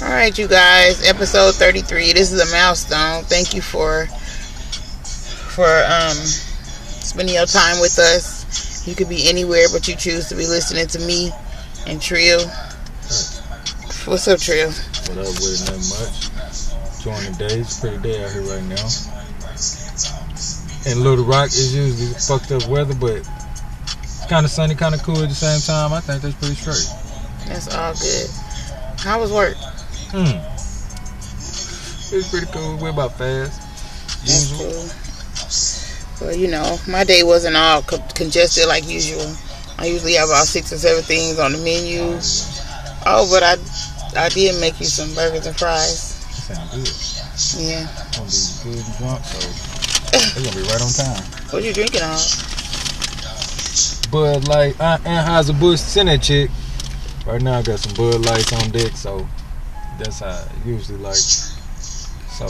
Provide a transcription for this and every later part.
All right, you guys, episode 33. This is a milestone. Thank you for for um spending your time with us. You could be anywhere, but you choose to be listening to me and Trill. What's up, Trill? What up with it? Nothing much. Enjoying the day. It's a pretty day out here right now. And Little Rock, is usually fucked up weather, but it's kind of sunny, kind of cool at the same time. I think that's pretty straight. That's all good. How was work? Hmm. It's pretty cool. We're about fast. That's Usual. cool. Well, you know, my day wasn't all co- congested like usual. I usually have about six or seven things on the menu. Oh, but I I did make you some burgers and fries. Sound good. Yeah. I'm gonna be good and drunk, so it's gonna be right on time. What you drinking on? Bud Light, uh, Anheuser Busch, send that chick. Right now I got some Bud Lights on deck, so that's how I usually like. So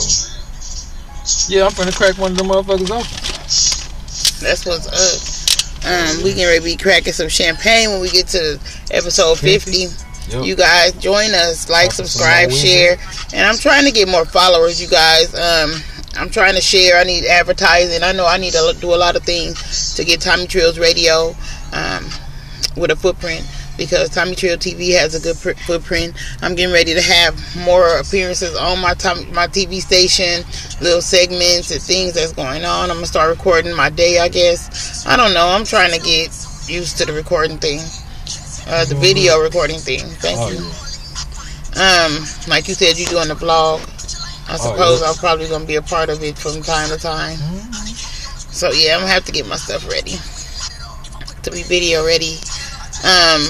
yeah, I'm finna crack one of them motherfuckers off. That's what's up. Um, we can ready be cracking some champagne when we get to episode 50. Yep. You guys join us, like, subscribe, share, and I'm trying to get more followers. You guys, um, I'm trying to share. I need advertising. I know I need to do a lot of things to get Tommy Trills Radio um, with a footprint because Tommy Trill TV has a good pr- footprint. I'm getting ready to have more appearances on my Tom- my TV station, little segments and things that's going on. I'm gonna start recording my day. I guess I don't know. I'm trying to get used to the recording thing, uh, the video recording thing. Thank Oh, you. yeah. Um, like you said, you're doing the vlog. I Oh, suppose yeah. I'm probably gonna be a part of it from time to time. So yeah, I'm gonna have to get my stuff ready to be video ready. Um,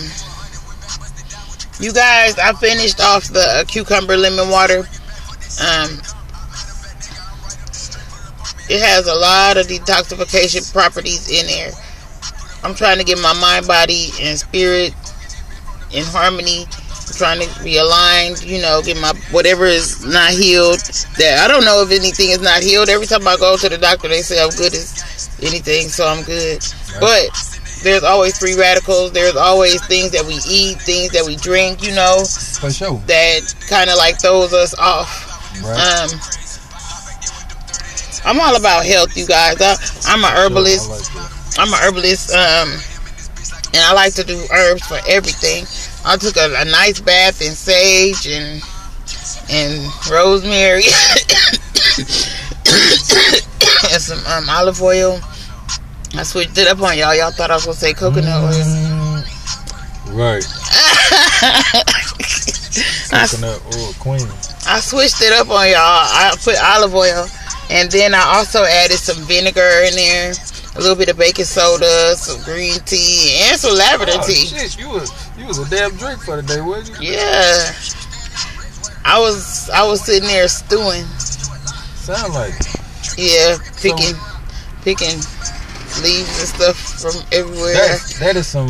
you guys, I finished off the uh, cucumber lemon water. Um, it has a lot of detoxification properties in there. I'm trying to get my mind, body, and spirit in harmony. I'm trying to be aligned, you know, get my whatever is not healed. That I don't know if anything is not healed. Every time I go to the doctor, they say I'm good as anything, so I'm good. But there's always free radicals. There's always things that we eat, things that we drink, you know, For sure. that kind of like throws us off. Right. Um, I'm all about health, you guys. I, I'm an herbalist. I like. I'm a herbalist, um, and I like to do herbs for everything. I took a, a nice bath in sage and and rosemary and some um, olive oil. I switched it up on y'all. Y'all thought I was gonna say coconut oil. Mm, Right. I, Coconut oil queen. I switched it up on y'all. I put olive oil, and then I also added some vinegar in there, a little bit of baking soda, some green tea, and some lavender Oh, tea. shit, you was you was a damn drink for the day, wasn't you? Yeah. I was I was sitting there stewing. Sound like. Yeah, picking picking leaves and stuff from everywhere. That, that is some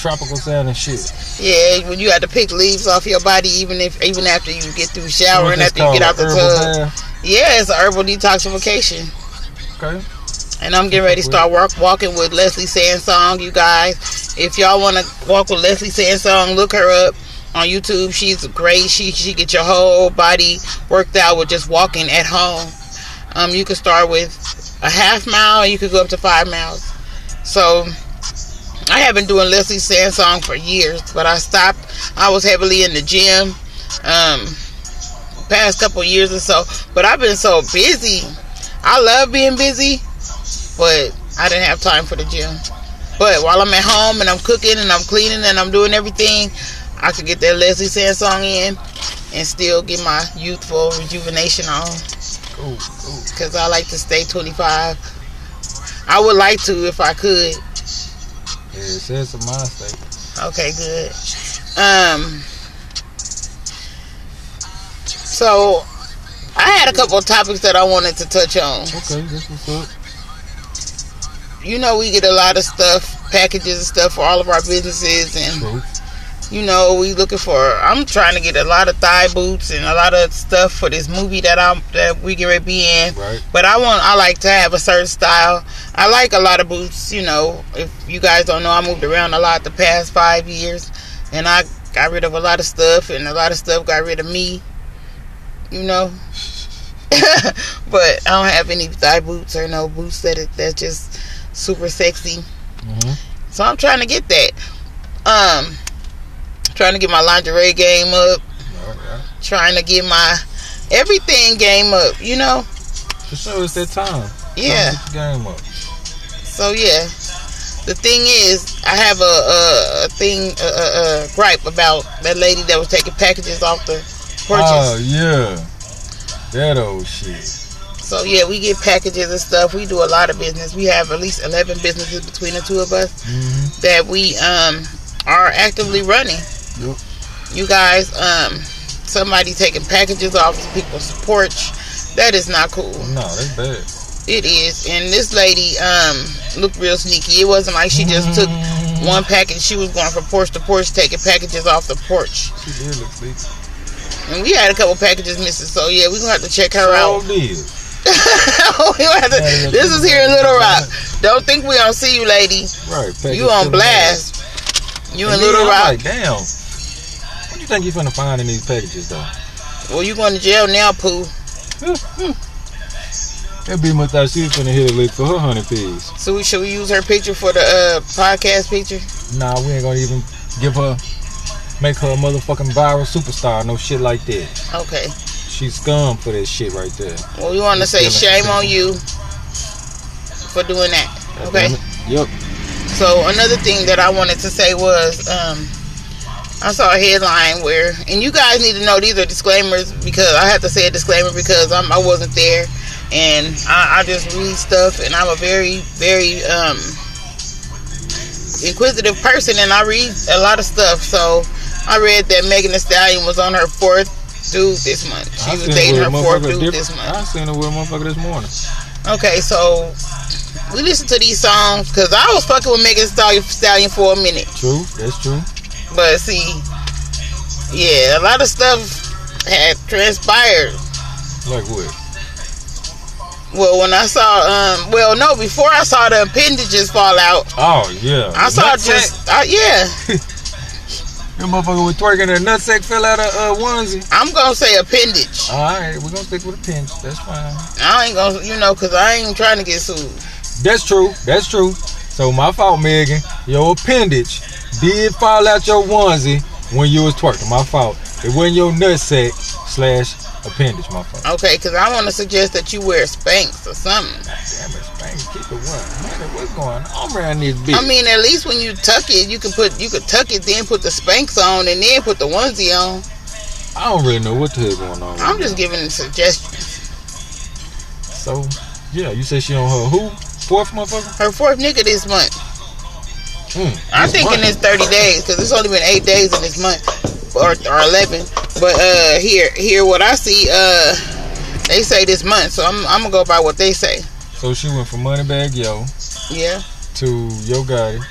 tropical sounding shit. Yeah, when you have to pick leaves off your body even if even after you get through showering, after you get out the tub. bath? Yeah, it's a herbal detoxification. Okay. And I'm getting ready to start walk, walking with Leslie Sansone, you guys. If y'all want to walk with Leslie Sansone, look her up on YouTube. She's great. She she get your whole body worked out with just walking at home. Um, you can start with a half mile, you could go up to five miles. So I have been doing Leslie Sansone for years, but I stopped. I was heavily in the gym, um, past couple years or so. But I've been so busy. I love being busy, but I didn't have time for the gym. But while I'm at home and I'm cooking and I'm cleaning and I'm doing everything, I could get that Leslie Sansone in and still get my youthful rejuvenation on. Cool, cool. Because I like to stay 25. I would like to if I could. Yeah, it says a mind state. Okay, good. Um, so I had a couple of topics that I wanted to touch on. Okay, that's what's up. You know, we get a lot of stuff, packages and stuff for all of our businesses, and True. You know, we looking for. I'm trying to get a lot of thigh boots and a lot of stuff for this movie that I'm that we get ready to be in. Right. But I want, I like to have a certain style. I like a lot of boots. You know, if you guys don't know, I moved around a lot the past five years, and I got rid of a lot of stuff, and a lot of stuff got rid of me. You know. but I don't have any thigh boots or no boots that that's just super sexy. hmm So I'm trying to get that. Um, trying to get my lingerie game up. Trying to get my everything game up. You know. For sure, it's that time. Yeah. Time game up. So yeah. The thing is, I have a a, a thing a, a, a gripe about that lady that was taking packages off the porches. Oh yeah, that old shit. So yeah, we get packages and stuff. We do a lot of business. We have at least eleven businesses between the two of us hmm that we um are actively running. Yep. You guys, um, somebody taking packages off people's porch. That is not cool. No, that's bad. It is. And this lady um looked real sneaky. It wasn't like she just took one package. She was going from porch to porch taking packages off the porch. She did look sleek. And we had a couple packages missing. So yeah, we're gonna have to check her So out. did. We have to- this is here in Little Rock. Don't think we don't see you, lady. Right. You on blast. You in Little Rock. Like, damn. You think you finna find in these packages though? Well, you going to jail now, Pooh. That be my thought she was finna hit a lick for her hundred piece. So we should we use her picture for the uh, podcast picture? Nah, we ain't gonna even give her, make her a motherfucking viral superstar. No shit like that. Okay. She's scum for that shit right there. Well, we want to say shame on you for doing that. Okay. Yep. So another thing that I wanted to say was, um, I saw a headline where, and you guys need to know these are disclaimers because I have to say a disclaimer because I'm, I wasn't there, and I, I just read stuff, and I'm a very, very um, inquisitive person, and I read a lot of stuff. So I read that Megan Thee Stallion was on her fourth dude this month. She I was dating her fourth dude this month. I seen her with a motherfucker this morning. Okay, so we listen to these songs because I was fucking with Megan Thee Stallion for a minute. True, that's true. But see, yeah, a lot of stuff had transpired. Like what? Well, when I saw, um, well, no, before I saw the appendages fall out, Oh yeah. I saw Nutsack. just, uh, yeah, That motherfucker was twerking her nutsack fell out of uh, onesie. I'm gonna say appendage. All right, we're gonna stick with a pinch. That's fine. I ain't gonna, you know, cause I ain't trying to get sued. That's true. That's true. So my fault, Megan. Your appendage did fall out your onesie when you was twerking. My fault. It wasn't your nutsack slash appendage. My fault. Okay, cause I want to suggest that you wear Spanx or something. Damn it, Spain. Keep it one. Man, what's going on around this bitch? I mean, at least when you tuck it, you can put, you could tuck it, then put the Spanx on, and then put the onesie on. I don't really know what the hell going on. I'm just now. giving suggestions. So, yeah, you said she on her who? Fourth motherfucker? Her fourth nigga this month. Mm, I'm thinking it's 30 days because it's only been eight days in this month, or, or 11. But uh, here, here, what I see, uh, they say this month, so I'm, I'm gonna go by what they say. So she went from Moneybagg Yo Yeah, to Yo Gotti.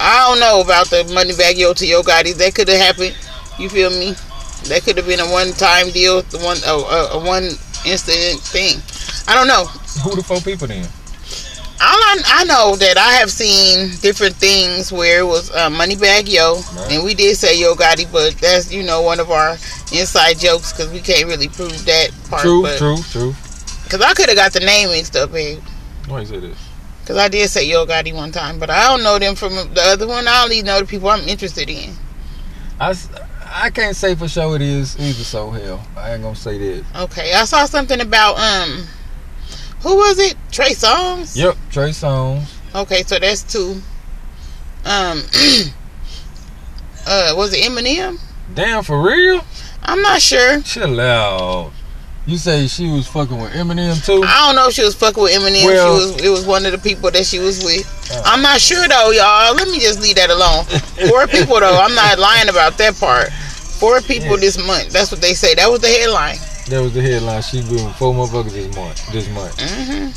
I don't know about the Moneybagg Yo to Yo Gotti. That could have happened. You feel me? That could have been a one-time deal, the one, a, a, a one incident thing. I don't know. Who the four people then? I, I know that I have seen different things where it was uh, Moneybagg Yo, Right. and we did say Yo Gotti, but that's you know one of our inside jokes because we can't really prove that part. True, but, true, true. Because I could have got the name and stuff, babe. Why you say this? Because I did say Yo Gotti one time, but I don't know them from the other one. I only know the people I'm interested in. I, I can't say for sure it is either. So hell, I ain't gonna say that. Okay, I saw something about um, who was it? Trey Songz. Yep, Trey Songz. Okay, so that's two. Um, uh, was it Eminem? Damn, for real? I'm not sure. Chill out. You say she was fucking with Eminem too? I don't know if she was fucking with Eminem. Well- she was. It was one of the people that she was with. Oh. I'm not sure though, y'all. Let me just leave that alone. Four people though. I'm not lying about that part. Four people Yeah. this month. That's what they say. That was the headline. That was the headline. She been with four motherfuckers this month. This month. hmm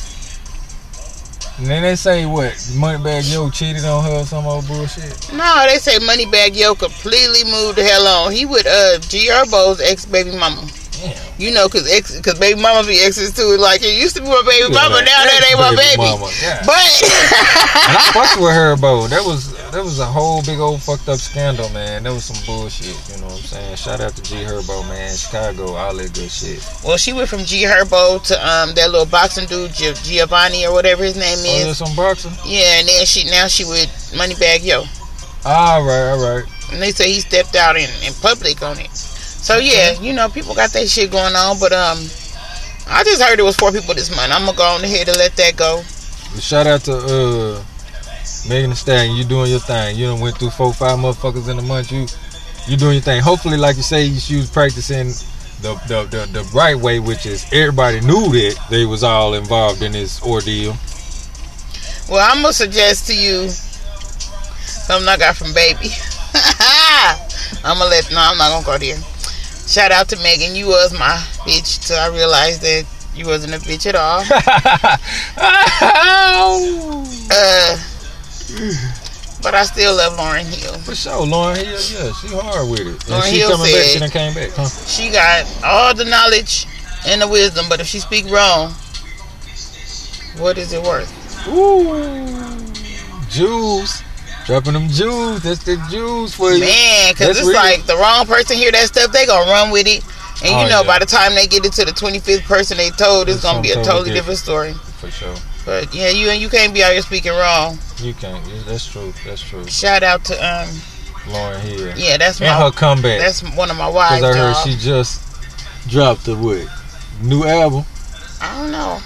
And then they say what? Moneybagg Yo cheated on her or some old bullshit. No, they say Moneybagg Yo completely moved the hell on. He with uh G Herbo's ex baby mama. Damn. You know, cause ex, cause baby mama be exes too. Like it used to be my baby Yeah, mama, like now that ain't my ex-baby baby. mama, yeah. But And I fucked with her, bro. That was that was a whole big old fucked up scandal, man. That was some bullshit. You know what I'm saying? Shout out to G Herbo, man. Chicago, all that good shit. Well, she went from G Herbo to um that little boxing dude Gi- Giovanni or whatever his name Oh, is. there's some boxing. Yeah, and then she now she with Moneybagg Yo, All right, all right. and they say he stepped out in, in public on it. So yeah, you know people got that shit going on, but um, I just heard it was four people this month. I'm gonna go on ahead and let that go. Shout out to uh Megan Thee Stallion. You doing your thing. You done went through four, five motherfuckers in a month. You you doing your thing. Hopefully, like you say, she was practicing the the, the the right way, which is everybody knew that they was all involved in this ordeal. Well, I'm gonna suggest to you something I got from Baby. I'm gonna let no, I'm not gonna go there. Shout out to Megan, you was my bitch till I realized that you wasn't a bitch at all. Uh, but I still love Lauryn Hill. For sure, Lauryn Hill, yeah, she hard with it. And Lauryn she Hill coming back, she done came back, huh? She got all the knowledge and the wisdom, but if she speak wrong, what is it worth? Ooh, Jews. Dropping them Jews. That's the Jews for you. Man, because it's real. like the wrong person hear that stuff, they gonna run with it. And you Oh, know, yeah. by the time they get it to the 25th person they told, it's It's gonna be a totally different story. For sure. But yeah, you and you can't be out here speaking wrong. You can't. That's true. That's true. Shout out to um, Lauryn Hill. yeah, that's And my her comeback. that's one of my Because wives. I heard dog. she just dropped a what? New album. I don't know.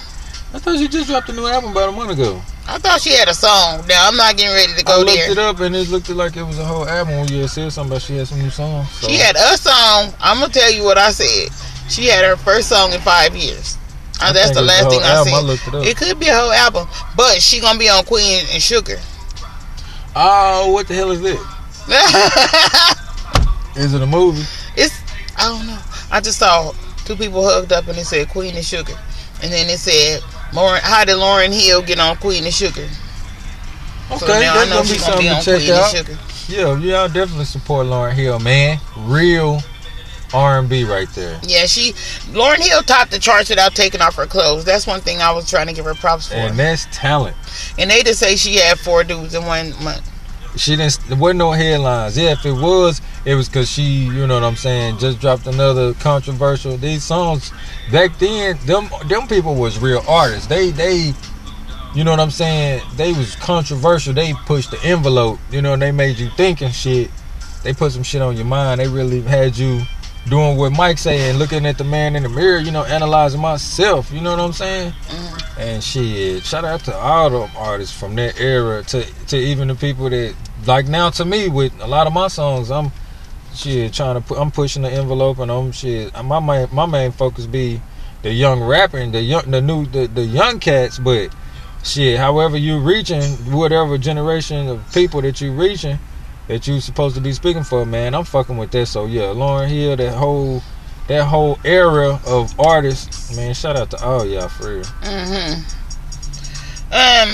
I thought she just dropped a new album about a month ago. I thought she had a song. Now I'm not getting ready to go I looked there. it up and it looked like it was a whole album you had said something about she had some new songs. So. She had a song. I'm gonna tell you what I said. She had her first song in five years. Uh, I that's the last thing I album. said. I it. It could be a whole album, but she gonna be on Queen and Sugar. Oh, what the hell is that? Is it a movie? it's I don't know. I just saw two people hugged up and it said Queen and Sugar, and then it said Lauryn. How did Lauryn Hill get on Queen and Sugar? Okay, so that's gonna be she's gonna something be to check out. Yeah, yeah, I'll definitely support Lauryn Hill, man. Real R and B right there. Yeah, she Lauryn Hill topped the charts without taking off her clothes. That's one thing I was trying to give her props for. And that's talent. And they just say she had four dudes in one month. She didn't. There wasn't no headlines. Yeah, if it was, it was because she, you know what I'm saying, just dropped another controversial. These songs back then, them them people was real artists. They they, you know what I'm saying. They was controversial. They pushed the envelope. You know, they made you think and shit. They put some shit on your mind. They really had you doing what Mike saying, looking at the man in the mirror. You know, analyzing myself. You know what I'm saying. Mm-hmm. And shit, shout out to all the artists from that era to to even the people that like now to me with a lot of my songs, I'm shit trying to put I'm pushing the envelope and I'm shit. My main my main focus be the young rapper and the young the new the, the young cats, but shit, however you reaching whatever generation of people that you reaching that you supposed to be speaking for, man, I'm fucking with that. So yeah, Lauryn Hill, that whole that whole era of artists, man, shout out to all y'all for real. Mm-hmm. Um,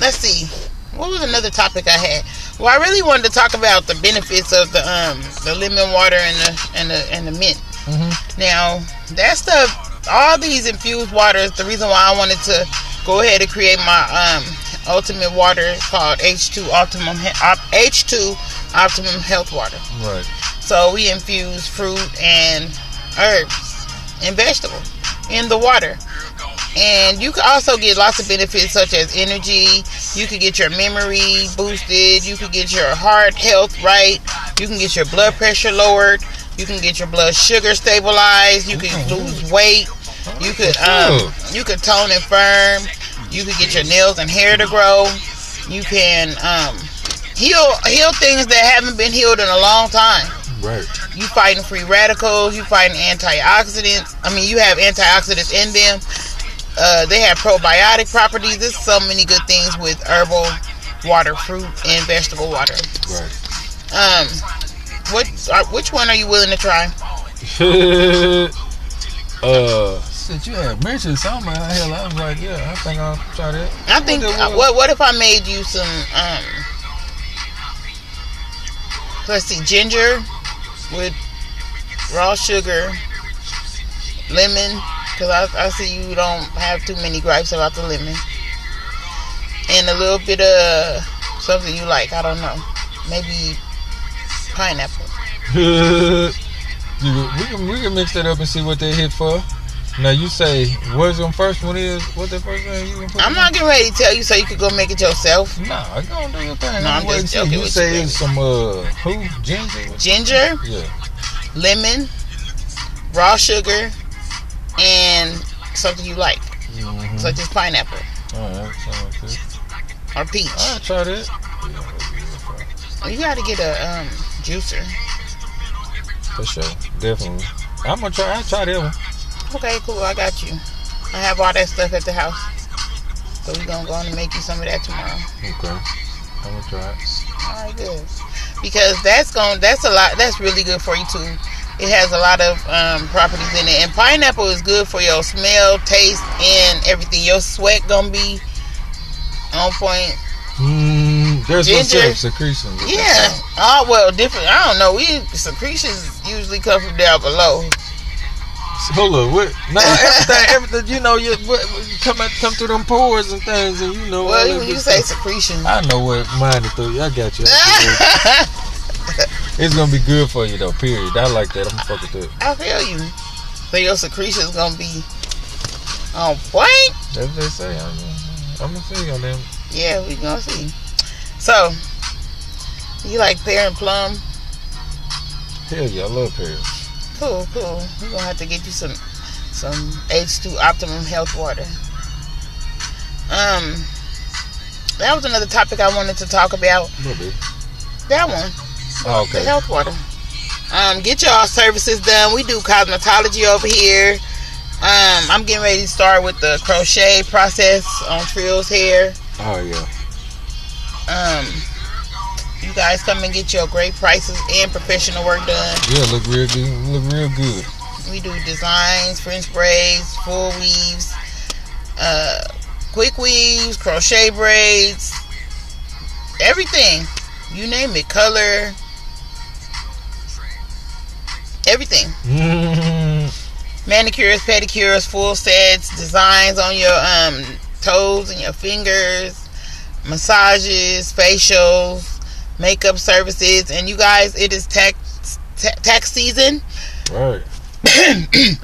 let's see. What was another topic I had? Well, I really wanted to talk about the benefits of the um the lemon water and the and the and the mint. Mm-hmm. Now, that stuff, all these infused waters. The reason why I wanted to go ahead and create my um ultimate water called H2 Optimum H2 Optimum Health Water. Right. So we infuse fruit and herbs and vegetables in the water. And you can also get lots of benefits such as energy. You can get your memory boosted. You can get your heart health right. You can get your blood pressure lowered. You can get your blood sugar stabilized. You can lose weight. You could um you could tone and firm. You could get your nails and hair to grow. You can um heal heal things that haven't been healed in a long time Right. you fighting free radicals, you fighting antioxidants. I mean, you have antioxidants in them. Uh, they have probiotic properties. There's so many good things with herbal water, fruit, and vegetable water. Right. Um, what? Uh, which one are you willing to try? uh, shit, you had mentioned something. Hell, I was like, yeah, I think I'll try that. I think. What the- Uh, what? What if I made you some? Um, let's see, ginger with raw sugar, lemon. Cause I, I see you don't have too many gripes about the lemon, and a little bit of Something you like. I don't know. Maybe pineapple. we can we can mix that up and see what they hit for. Now you say what's the first one is? What the first one you? I'm not getting ready to tell you so you could go make it yourself. Nah, go on do your thing. No, I'm Wait just and joking You with say you, it's some uh who ginger? Ginger, Yeah. lemon, raw sugar, and something you like, Mm-hmm. such as pineapple right, or peach. I'll try that. You got to get a um, juicer. For sure, definitely. I'm gonna try. I'll try that one. Okay, cool. I got you. I have all that stuff at the house. So we're going to go on and make you some of that tomorrow. Okay. I'm gonna try it. All right, good. Because that's going to that's a lot that's really good for you too. It has a lot of um, properties in it, and pineapple is good for your smell, taste, and everything. Your sweat gonna be on point. Mm, there's no Ginger. secretions. Yeah. Oh well, different. I don't know. We secretions usually come from down below. Hold up, what? No, everything, everything. You know, you, what, what, you come come through them pores and things, and you know. Well, when you say stuff. secretion, I know what mine is through. I got you. It. it's gonna be good for you though. Period. I like that. I'm gonna fuck with that. I feel you. So your secretions gonna be on point. That's what they say. I'm, I'm gonna see on them. Yeah, we gonna see. So, you like pear and plum? Hell yeah, I love pears. Cool, cool. We're gonna have to get you some some H2 Optimum Health Water. Um, that was another topic I wanted to talk about. Bit. That one, Oh, the okay. health water. Um, get y'all services done. We do cosmetology over here. Um, I'm getting ready to start with the crochet process on Trill's hair. Oh yeah. Um, you guys come and get your great prices and professional work done. Yeah, look real good. Look real good. We do designs, French braids, full weaves, uh, quick weaves, crochet braids, everything. You name it, color, everything. Manicures, pedicures, full sets, designs on your um toes and your fingers, massages, facials, makeup services, and you guys, it is tax ta- tax season. right.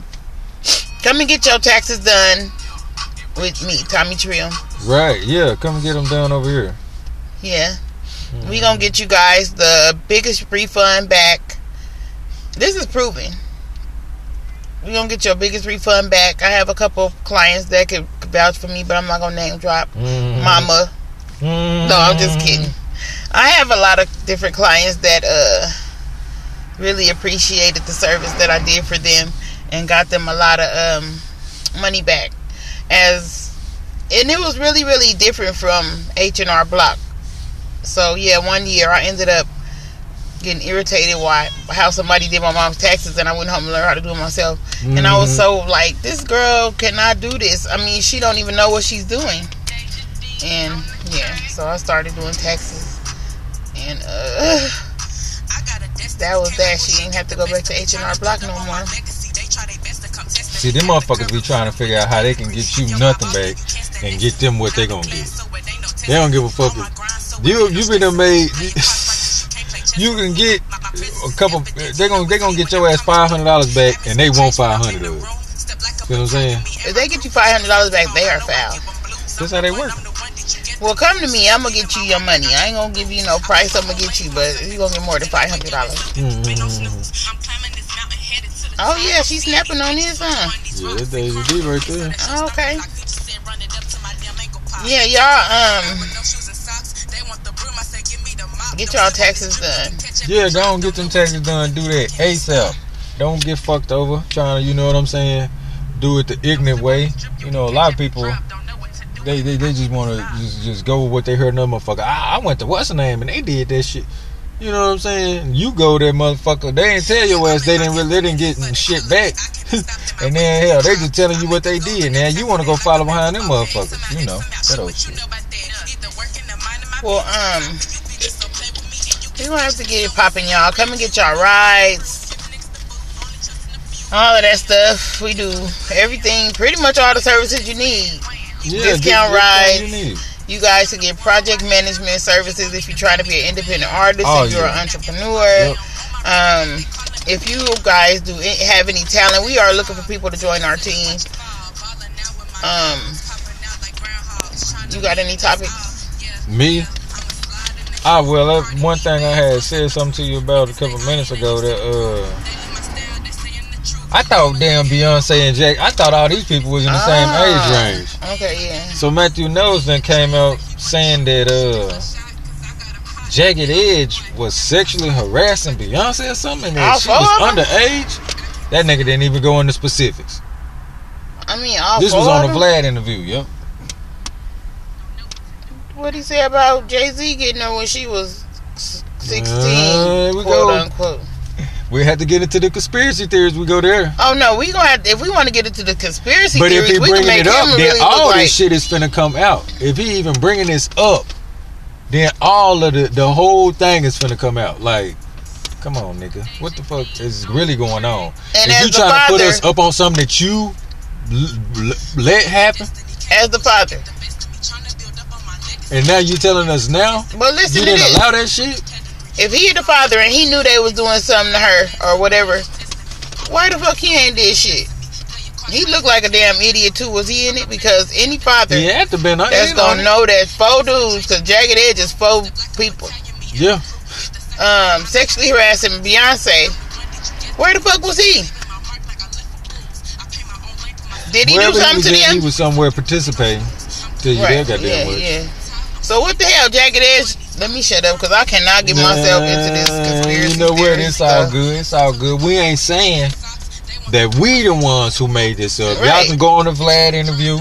Come and get your taxes done with me, Tommy Trill. Right. Yeah. Come and get them done over here. Yeah. We gonna get you guys the biggest refund back. This is proven. We gonna get your biggest refund back. I have a couple of clients that could vouch for me, but I'm not gonna name drop. Mhm. Mama. Mhm. No, I'm just kidding. I have a lot of different clients that uh really appreciated the service that I did for them and got them a lot of um money back. As and it was really really different from H&R Block. So yeah, one year I ended up getting irritated why how somebody did my mom's taxes and I went home and learned how to do it myself. And I was Mhm. so like, this girl cannot do this. I mean, she don't even know what she's doing. And yeah, so I started doing taxes, and uh, that was that. She didn't have to go back to H and R Block no more. See, them motherfuckers be trying to figure out how they can get you nothing back and get them what they gonna get. They don't give a fuck. If, you you been done made. You can get a couple. They gonna they gonna get your ass five hundred dollars back, and they want five hundred of it. You know what I'm saying? If they get you five hundred dollars back, they are foul. That's how they work. Well, come to me. I'm gonna get you your money. I ain't gonna give you no price. I'm gonna get you, but you gonna get more than five hundred dollars. Mm-hmm. Oh yeah, she's snapping on his, huh? Yeah, that's Daisy D right there. Okay. Yeah, y'all. Um, get y'all taxes done. Yeah, go on get them taxes done. Do that ASAP. Don't get fucked over trying to, you know what I'm saying? Do it the ignorant way. You know, a lot of people, they they, they just want to just, just go with what they heard another motherfucker. I, I went to what's the name and they did that shit. You know what I'm saying? You go there, motherfucker. They didn't tell your ass they didn't really they didn't get shit back. and then hell, they just telling you what they did. Now you want to go follow behind them motherfuckers. You know that old shit. Well, um, we gonna have to get it popping, y'all. Come and get y'all rides. All of that stuff. We do everything, pretty much all the services you need. Yeah, Discount rides. You need. You guys can get project management services if you're trying to be an independent artist, Oh, if you're yeah. an entrepreneur. Um, if you guys do have any talent, we are looking for people to join our team. Um, you got any topics? Me? Ah, well, that one thing I had said something to you about a couple minutes ago that, uh, I thought damn Beyonce and Jack, I thought all these people was in the same Ah. age range. Okay, yeah. So Matthew Knowles then came out saying that, uh, Jagged Edge was sexually harassing Beyonce or something, and that she was underage. That nigga didn't even go into specifics. I mean, all This was on the? Vlad interview, yep. What he say about Jay Z getting her when she was sixteen, Uh, we quote go. unquote. We had to get into the conspiracy theories. We go there. Oh no, we gonna have if we want to get into the conspiracy theories. But theories, if he bringing it up, then really all look like this shit is finna come out. If he even bringing this up, then all of the the whole thing is finna come out. Like, come on, nigga, what the fuck is really going on? And if as you trying to put us up on something that you l- l- let happen, as the father. And now you telling us now But listen you didn't this: allow that shit. if he had the father and he knew they was doing something to her or whatever, why the fuck he ain't did shit? He looked like a damn idiot too. Was he in it? Because any father He had to been. that's gonna on know that four dudes, because Jagged Edge is four people, Yeah, um, sexually harassing Beyonce. Where the fuck was he? Did he wherever do he something was to them? he was somewhere participating. Till you there, goddamn yeah, much. yeah. So what the hell, Jagged Edge? Let me shut up because I cannot get myself into this conspiracy You know what? It's all good. It's all good. We ain't saying that we the ones who made this up. Y'all can go on the Vlad interview.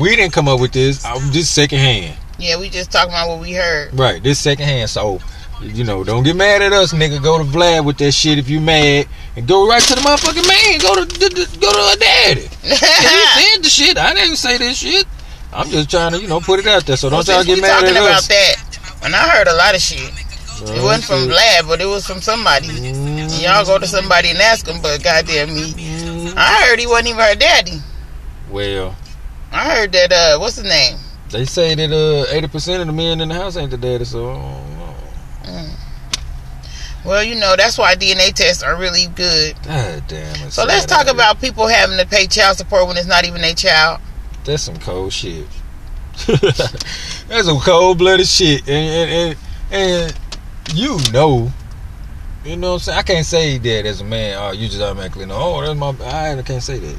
We didn't come up with this. I'm just secondhand. Yeah, we just talking about what we heard. Right. This secondhand. So, you know, don't get mad at us, nigga. Go to Vlad with that shit if you mad, and go right to the motherfucking man. Go to the, the- go to her daddy. he said the shit. I didn't say this shit. I'm just trying to, you know, put it out there. So don't Well, y'all get mad talking at about us. that, and I heard a lot of shit. It wasn't from Vlad, but it was from somebody. And y'all go to somebody and ask them, but goddamn me, Mm, I heard he wasn't even her daddy. Well, I heard that uh, what's his name? they say that uh, 80% of the men in the house ain't the daddy, so don't. Well, you know that's why DNA tests are really good. God damn it. So let's talk about people having to pay child support when it's not even their child. That's some cold shit. That's some cold blooded shit. And, and, and, and you know, you know what I'm saying? I can't say that as a man, oh, you just automatically know, oh, that's my, I can't say that.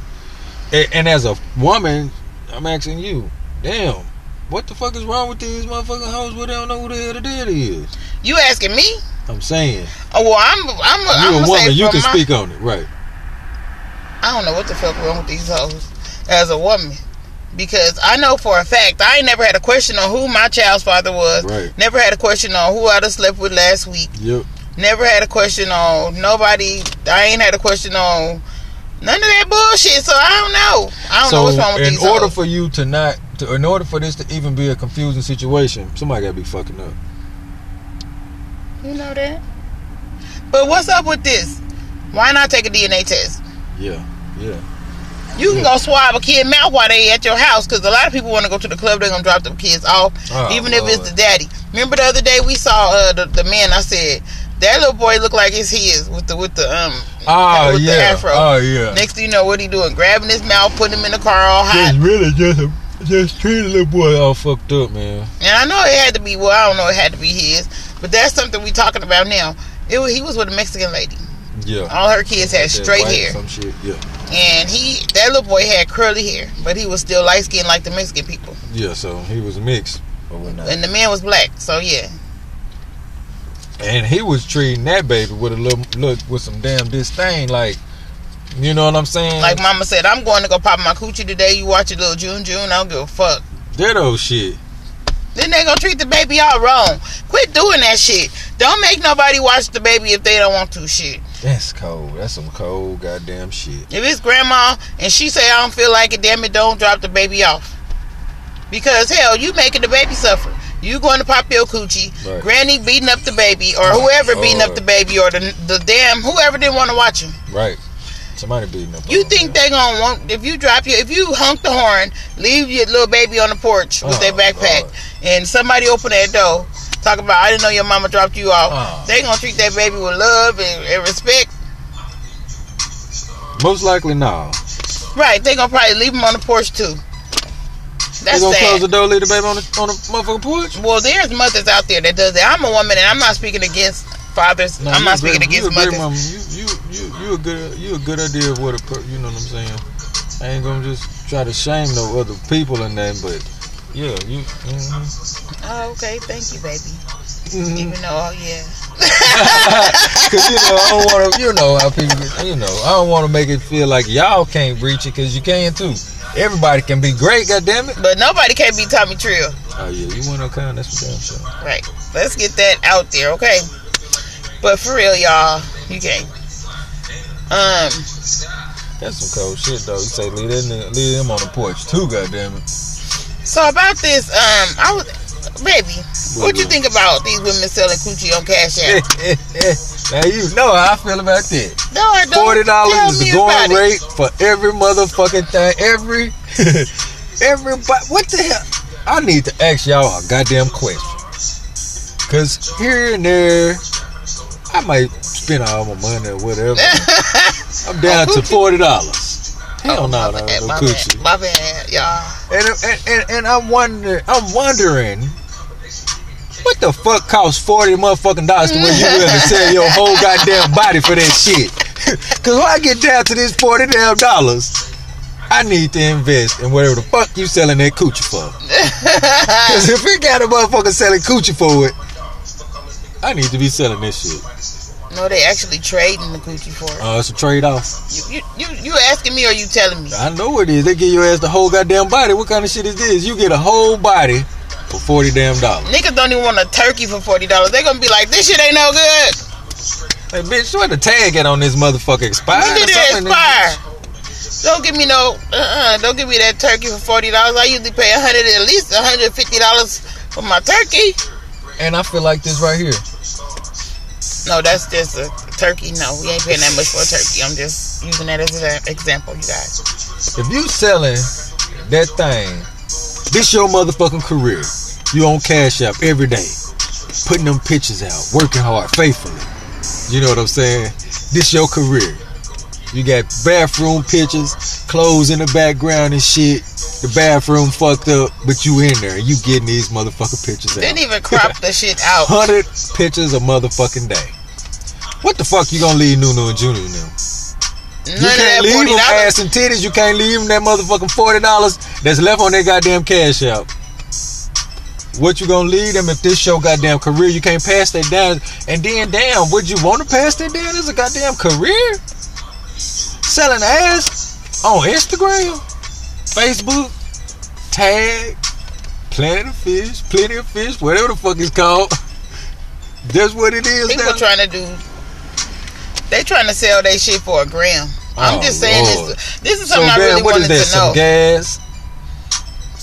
And, and as a woman, I'm asking you, damn, what the fuck is wrong with these motherfucking hoes where they don't know who the hell the daddy is? You asking me? I'm saying, Oh well, I'm I'm I'm a gonna say woman, you can my- speak on it, right? I don't know what the fuck wrong with these hoes as a woman. Because I know for a fact I ain't never had a question on who my child's father was. Right. Never had a question on who I done slept with last week. Yep. Never had a question on nobody. I ain't had a question on none of that bullshit. So I don't know. I don't know what's wrong with in these order hoes. for you to not, to, in order for this to even be a confusing situation, somebody gotta be fucking up. You know that. But what's up with this? Why not take a DNA test? Yeah, yeah. You can go swab a kid mouth while they at your house because a lot of people want to go to the club. They're gonna drop them kids off, Oh, even if it's the daddy. Remember the other day we saw uh, the the man. I said that little boy looked like it's his with the with the um Oh with the yeah. afro. Oh yeah. Next thing you know, what he doing? Grabbing his mouth, putting him in the car all hot. It's really just a just treat a little boy all fucked up, man. And I know it had to be. Well, I don't know. It had to be his, but that's something we talking about now. It was, he was with a Mexican lady. Yeah. All her kids had That straight white hair. Some shit. Yeah. And he, that little boy had curly hair, but he was still light skinned like the Mexican people. Yeah. So he was mixed or whatnot, And the man was black, so yeah. and he was treating that baby with a little look with some damn disdain, like. You know what I'm saying? Like mama said, I'm going to go pop my coochie today. You watch your little June June, I don't give a fuck. that old shit. Then they gonna treat the baby all wrong. Quit doing that shit. Don't make nobody watch the baby if they don't want to shit. That's cold. That's some cold goddamn shit. If it's grandma and she say I don't feel like it, damn it, don't drop the baby off. Because hell, you making the baby suffer. You going to pop your coochie, Right. granny beating up the baby, or whoever beating up the baby, or the the damn whoever didn't want to watch him. Right. Somebody beating up. You think they gonna want if you drop your if you honk the horn, leave your little baby on the porch with Oh, their backpack, Lord. and somebody open that door, talk about I didn't know your mama dropped you off. Oh. They gonna treat that baby with love and, and respect, Most likely, no. right? They gonna probably leave him on the porch too. They gonna close the door, leave the baby on the on the motherfucking porch. Well, there's mothers out there that does that. I'm a woman, and I'm not speaking against fathers. No, I'm not a great- speaking against mothers. mama. You, you, you, you a good, you a good idea of what a, per- you know what I'm saying. I ain't gonna just try to shame no other people in that, but yeah, you. mhm. Oh, okay, thank you, baby. Mhm. Even though, oh yeah, Cause you know I don't want to, you know how people, you know, I don't want to make it feel like y'all can't reach it, cause you can too. Everybody can be great, goddamn it. but nobody can be Tommy Trill. Oh yeah, you want to kind? That's for damn sure. Right. Let's get that out there, okay? But for real, y'all, you can't. Um, That's some cold shit though. You say leave that leave him on the porch too, goddamn it. So about this, um, I was, baby, what you think about these women selling coochie on Cash App? now you know how I feel about that. No, I don't. Forty dollars is the going about it. rate for every motherfucking thing. Every everybody. What the hell? I need to ask y'all a goddamn question. Cause here and there, I might spend all my money or whatever. I'm down to forty dollars. Hell Oh, no, my no, bad, no my coochie. bad, my bad, y'all. And, and, and, and I'm wondering, I'm wondering, what the fuck costs forty motherfucking dollars to where you willing to sell your whole goddamn body for that shit? Cause when I get down to this forty damn dollars, I need to invest in whatever the fuck you selling that coochie for. Cause if we got a motherfucker selling coochie for it, I need to be selling this shit. No, they actually trading the coochie for it. Uh, it's a trade off. You, you, you, you asking me or you telling me? I know it is. They give your ass the whole goddamn body. What kind of shit is this? You get a whole body for forty damn dollars. Niggas don't even want a turkey for forty dollars. They gonna be like, this shit ain't no good. Hey, bitch, where the tag at on this motherfucker expired? When did it expire? Don't give me no, uh-uh, don't give me that turkey for forty dollars. I usually pay a hundred, at least a hundred fifty dollars for my turkey. And I feel like this right here. No, that's just a turkey. No, we ain't paying that much for a turkey. I'm just using that as an example, you guys. If you selling that thing, this your motherfucking career. You on Cash App every day, putting them pictures out, working hard, faithfully. You know what I'm saying? This your career. You got bathroom pictures, clothes in the background and shit. The bathroom fucked up, but you in there. You getting these motherfucking pictures out. Didn't even crop the shit out. hundred pictures a motherfucking day. What the fuck you gonna leave Nunu and Junior now? None You can't leave them ass and titties. You can't leave them that motherfucking forty dollars that's left on their goddamn cash out. What you gonna leave them if this show goddamn career? You can't pass that down. And then, damn, would you want to pass that down as a goddamn career? Selling ass on Instagram, Facebook, tag, plenty of fish, plenty of fish, whatever the fuck it's called. That's what it is. People now. trying to do. They trying to sell their shit for a gram. I'm Oh, just saying Lord. this. This is so, something I damn, really what is wanted that? to Some know. gas.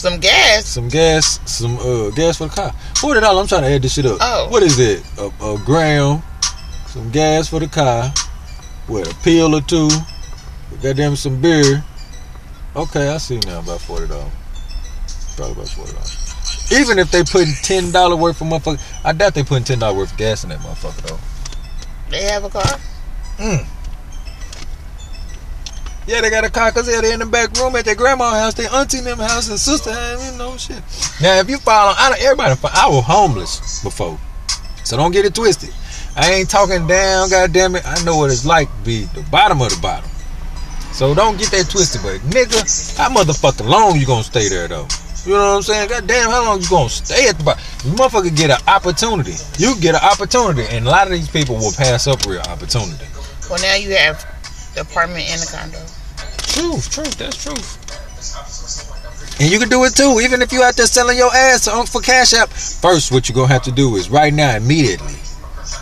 Some gas. some gas, some uh gas for the car. Forty dollars. I'm trying to add this shit up. Oh. What is it? A, a gram, some gas for the car. What? A pill or two. Goddamn, some beer. Okay, I see now about forty dollars. Probably about forty dollars. Even if they putting ten dollar worth of motherfucker, I doubt they putting ten dollar worth of gas in that motherfucker though. They have a car. Mm. Yeah, they got a car because they're in the back room at their grandma's house, their auntie in them house, and sister house, you know, shit. Now, if you follow, I don't, everybody, I was homeless before, so don't get it twisted. I ain't talking down, goddamn it. I know what it's like to be the bottom of the bottom. So don't get that twisted, but nigga, how motherfucking long you gonna stay there though? You know what I'm saying? God damn, how long you gonna stay at the bar? You motherfucker get an opportunity. You get an opportunity, and a lot of these people will pass up real opportunity. Well, now you have the apartment and the condo. Truth, truth, that's truth. And you can do it too, even if you out there selling your ass on- for cash app. First, what you gonna have to do is right now, immediately,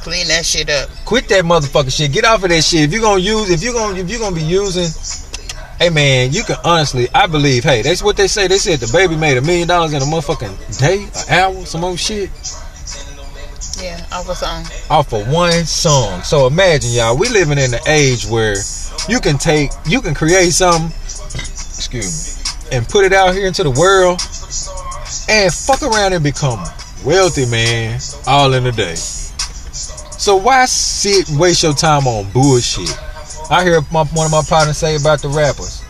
Clean that shit up. quit that motherfucking shit. Get off of that shit. If you're gonna use, if you're gonna, if you're gonna be using, hey man, you can honestly, I believe, hey, that's what they say. They said the baby made a million dollars in a motherfucking day, an hour, some old shit, Yeah, off a song. off of one song. So imagine y'all, we living in the age where you can take, you can create something, excuse me, and put it out here into the world, and fuck around and become wealthy, man, all in a day. So why sit and waste your time on bullshit? I hear my, one of my partners say about the rappers.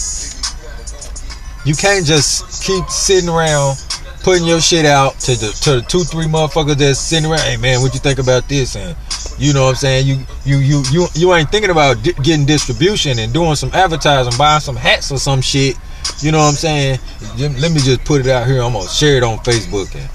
You can't just keep sitting around putting your shit out to the to the two three motherfuckers that's sitting around. Hey man, what you think about this? And you know what I'm saying? You you you you you ain't thinking about di- getting distribution and doing some advertising, buying some hats or some shit. You know what I'm saying? Let me just put it out here. I'm gonna share it on Facebook and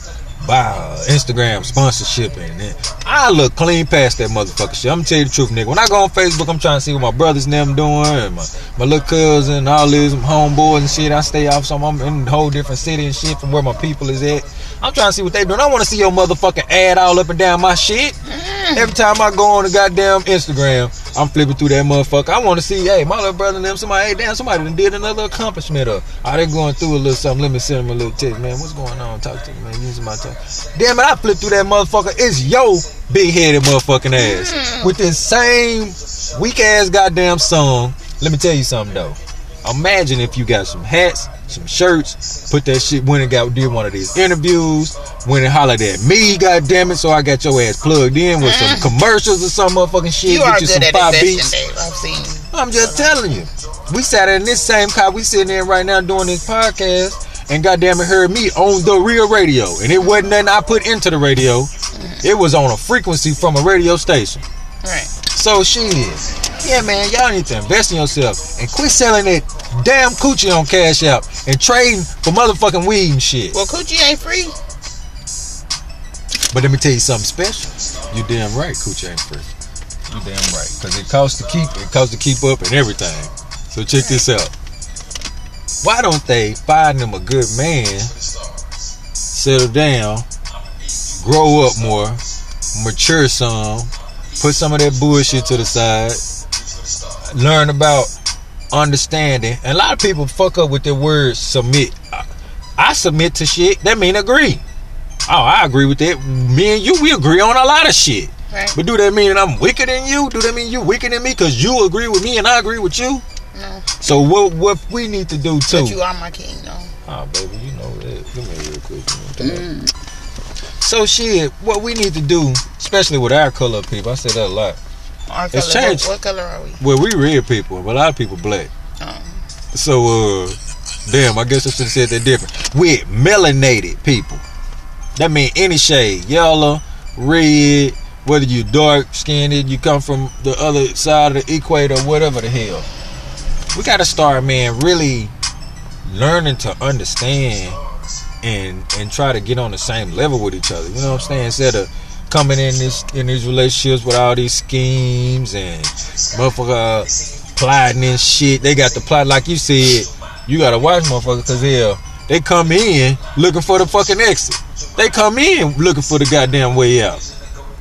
buy Instagram sponsorship and then I look clean past that motherfucker shit. I'm gonna tell you the truth, nigga. When I go on Facebook, I'm trying to see what my brothers and them doing and my, my little cousin, all these homeboys and shit. I stay off some I'm in a whole different city and shit from where my people is at. I'm trying to see what they doing. I wanna see your motherfucking ad all up and down my shit. Every time I go on the goddamn Instagram, I'm flipping through that motherfucker. I want to see, hey, my little brother and them, somebody, hey, damn, somebody done did another accomplishment or are ah, they going through a little something? Let me send them a little text, man. What's going on? Talk to me, man. Using my time. Damn it, I flip through that motherfucker. It's yo big headed motherfucking ass. Mm. With this same weak ass goddamn song. Let me tell you something though. Imagine if you got some hats, some shirts, put that shit when it got did one of these interviews, when it hollered at me, goddamn it, so I got your ass plugged in with some mm-hmm. commercials or some motherfucking shit. You get are you good some at five beats. Dave. I've seen. I'm just telling you. We sat in this same car. We sitting in right now doing this podcast, and goddamn it, heard me on the real radio, and it wasn't nothing I put into the radio. Mm-hmm. It was on a frequency from a radio station. Right. So shit, yeah, man, y'all need to invest in yourself and quit selling that damn coochie on Cash App and trading for motherfucking weed and shit. Well, coochie ain't free. But let me tell you something special. You damn right, coochie ain't free. You damn right, cause it costs to keep, it costs to keep up and everything. So check this out. Why don't they find them a good man, settle down, grow up more, mature some, put some of that bullshit to the side, learn about understanding. And a lot of people fuck up with their words submit. I, I submit to shit, that mean agree. Oh, I agree with that. Me and you, we agree on a lot of shit. Right. But do that mean I'm weaker than you? Do that mean you weaker than me because you agree with me and I agree with you? No. So what what we need to do too? But you are my king, though. Oh, baby, you know that. Give me real quick. man. So shit, what we need to do, especially with our color people, I say that a lot. Our It's color, changed. What, what color are we? Well, we red people, but a lot of people black. Um, So uh, damn, I guess I should have said that different. With melanated people, that mean any shade, yellow, red, whether you dark skinned, you come from the other side of the equator, whatever the hell. We gotta start, man, really learning to understand and and try to get on the same level with each other. You know what I'm saying? Instead of coming in this in these relationships with all these schemes and motherfucker uh, plotting and shit. They got the plot like you said. You gotta watch motherfuckers because hell, they come in looking for the fucking exit. They come in looking for the goddamn way out.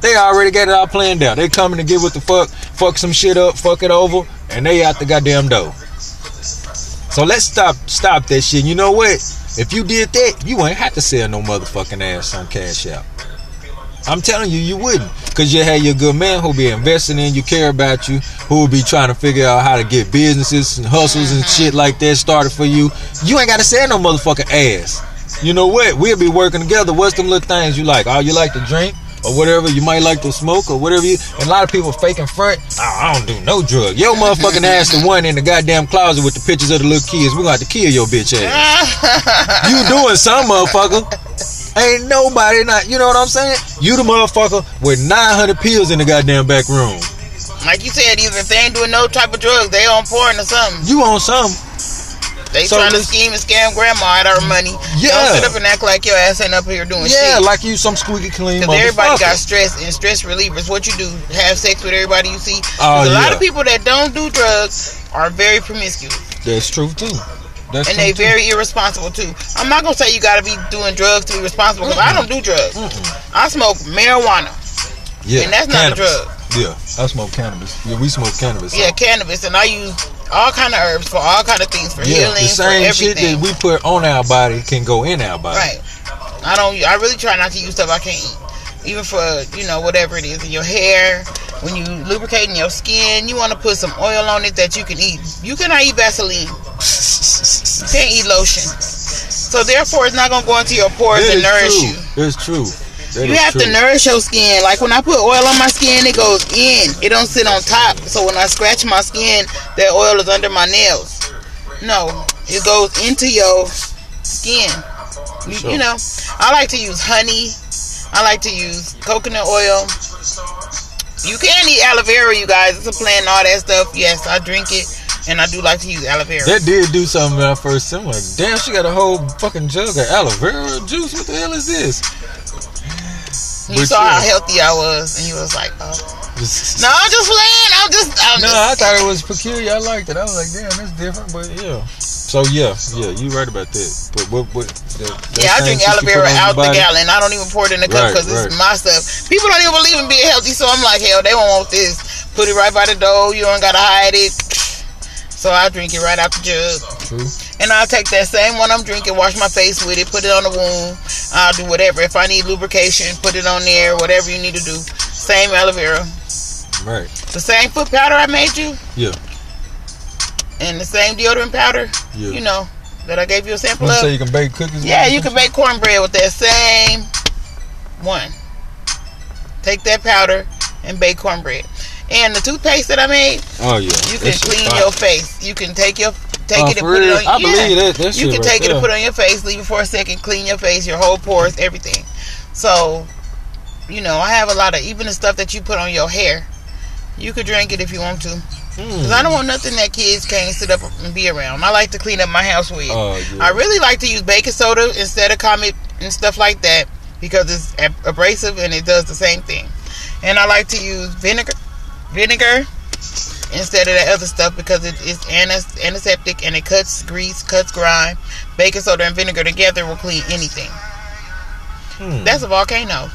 They already got it all planned out. They coming to get what the fuck, fuck some shit up, fuck it over, and they out the goddamn door. So let's stop stop that shit. You know what? If you did that, you ain't have to sell no motherfucking ass on Cash App. I'm telling you, you wouldn't. Because you had your good man who be investing in you, care about you, who will be trying to figure out how to get businesses and hustles and shit like that started for you. You ain't got to sell no motherfucking ass. You know what? We'll be working together. What's them little things you like? Oh, you like to drink? Or whatever, you might like to smoke or whatever you and a lot of people faking front. Oh, I don't do no drug. Your motherfucking ass the one in the goddamn closet with the pictures of the little kids. We're gonna have to kill your bitch ass. You doing some motherfucker. Ain't nobody not, you know what I'm saying? You the motherfucker with 900 pills in the goddamn back room. like you said, even if they ain't doing no type of drugs, they on porn or something. You on some. They So trying to scheme and scam grandma out of her money. Yeah. Don't sit up and act like your ass ain't up here doing Yeah, shit. like you some squeaky clean Because everybody got stress and stress relievers. What you do? Have sex with everybody you see. Oh, a lot of people that don't do drugs are very promiscuous That's true too. That's and they too. very irresponsible too. I'm not gonna say you gotta be doing drugs to be responsible because I don't do drugs. I smoke marijuana. yeah, and that's not a drug. Yeah, I smoke cannabis. Yeah, we smoke cannabis. Yeah, cannabis, and I use all kind of herbs for all kind of things for yeah, healing, the same shit that we put on our body can go in our body. Right. I don't. I really try not to use stuff I can't eat, even for you know whatever it is in your hair, when you lubricating your skin, you want to put some oil on it that you can eat. You cannot eat Vaseline. You can't eat lotion. So therefore, it's not gonna go into your pores That and nourish true. you. That's true. That You have true. to nourish your skin. Like when I put oil on my skin, it goes in. It don't sit on top. So when I scratch my skin, that oil is under my nails. No, it goes into your skin. You, Sure. you know, I like to use honey. I like to use coconut oil. You can eat aloe vera, you guys. It's a plant and all that stuff. Yes, I drink it, and I do like to use aloe vera. That did do something when I first seen. I'm like, damn, she got a whole fucking jug of aloe vera juice. What the hell is this? you but saw how healthy I was, and you was like, "Oh, no, I'm just playing. I'm just, I'm No, just." I thought it was peculiar. I liked it. I was like, damn, that's different. But yeah. So yeah, yeah, you right about that. But what, what? The, Yeah, I drink aloe vera out the gallon. I don't even pour it in the cup Right, because right. it's my stuff. People don't even believe in being healthy, so I'm like, hell, they won't want this. Put it right by the door. You don't gotta hide it. So I drink it right out the jug. True. And I'll take that same one I'm drinking, wash my face with it, put it on the wound. I'll do whatever. If I need lubrication, put it on there, whatever you need to do. Same aloe vera. Right. The same foot powder I made you. Yeah. And the same deodorant powder, Yeah. you know, that I gave you a sample of. say you can bake cookies? Yeah, you can bake cornbread with that same one. Take that powder and bake cornbread. And the toothpaste that I made, Oh yeah. you can clean fire. your face. You can take your take Oh, it and put it on. I yeah. believe that. That You can right take it and put it on your face, leave it for a second, clean your face, your whole pores, everything. So, you know, I have a lot of even the stuff that you put on your hair. You could drink it if you want to. Cause I don't want nothing that kids can't sit up and be around. I like to clean up my house with. Oh yeah. I really like to use baking soda instead of comet and stuff like that because it's abrasive and it does the same thing. And I like to use vinegar, vinegar instead of that other stuff because it is antiseptic and it cuts grease, cuts grime. Baking soda and vinegar together will clean anything. Hmm. That's a volcano.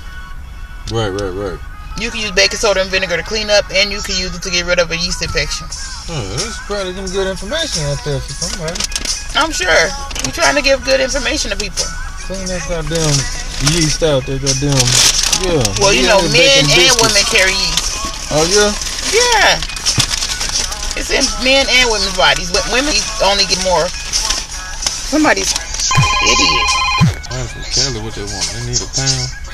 Right, right, right. You can use baking soda and vinegar to clean up, and you can use it to get rid of a yeast infection. Hmm, that's probably some good information out there for somebody. I'm sure you're trying to give good information to people. Clean that goddamn yeast out there, goddamn. Yeah. Well, you Yeah, know, men and women carry yeast. Oh yeah. Yeah. It's in men and women's bodies. But women only get more. Somebody's idiot. I'm from Cali. What they want? They need a pound.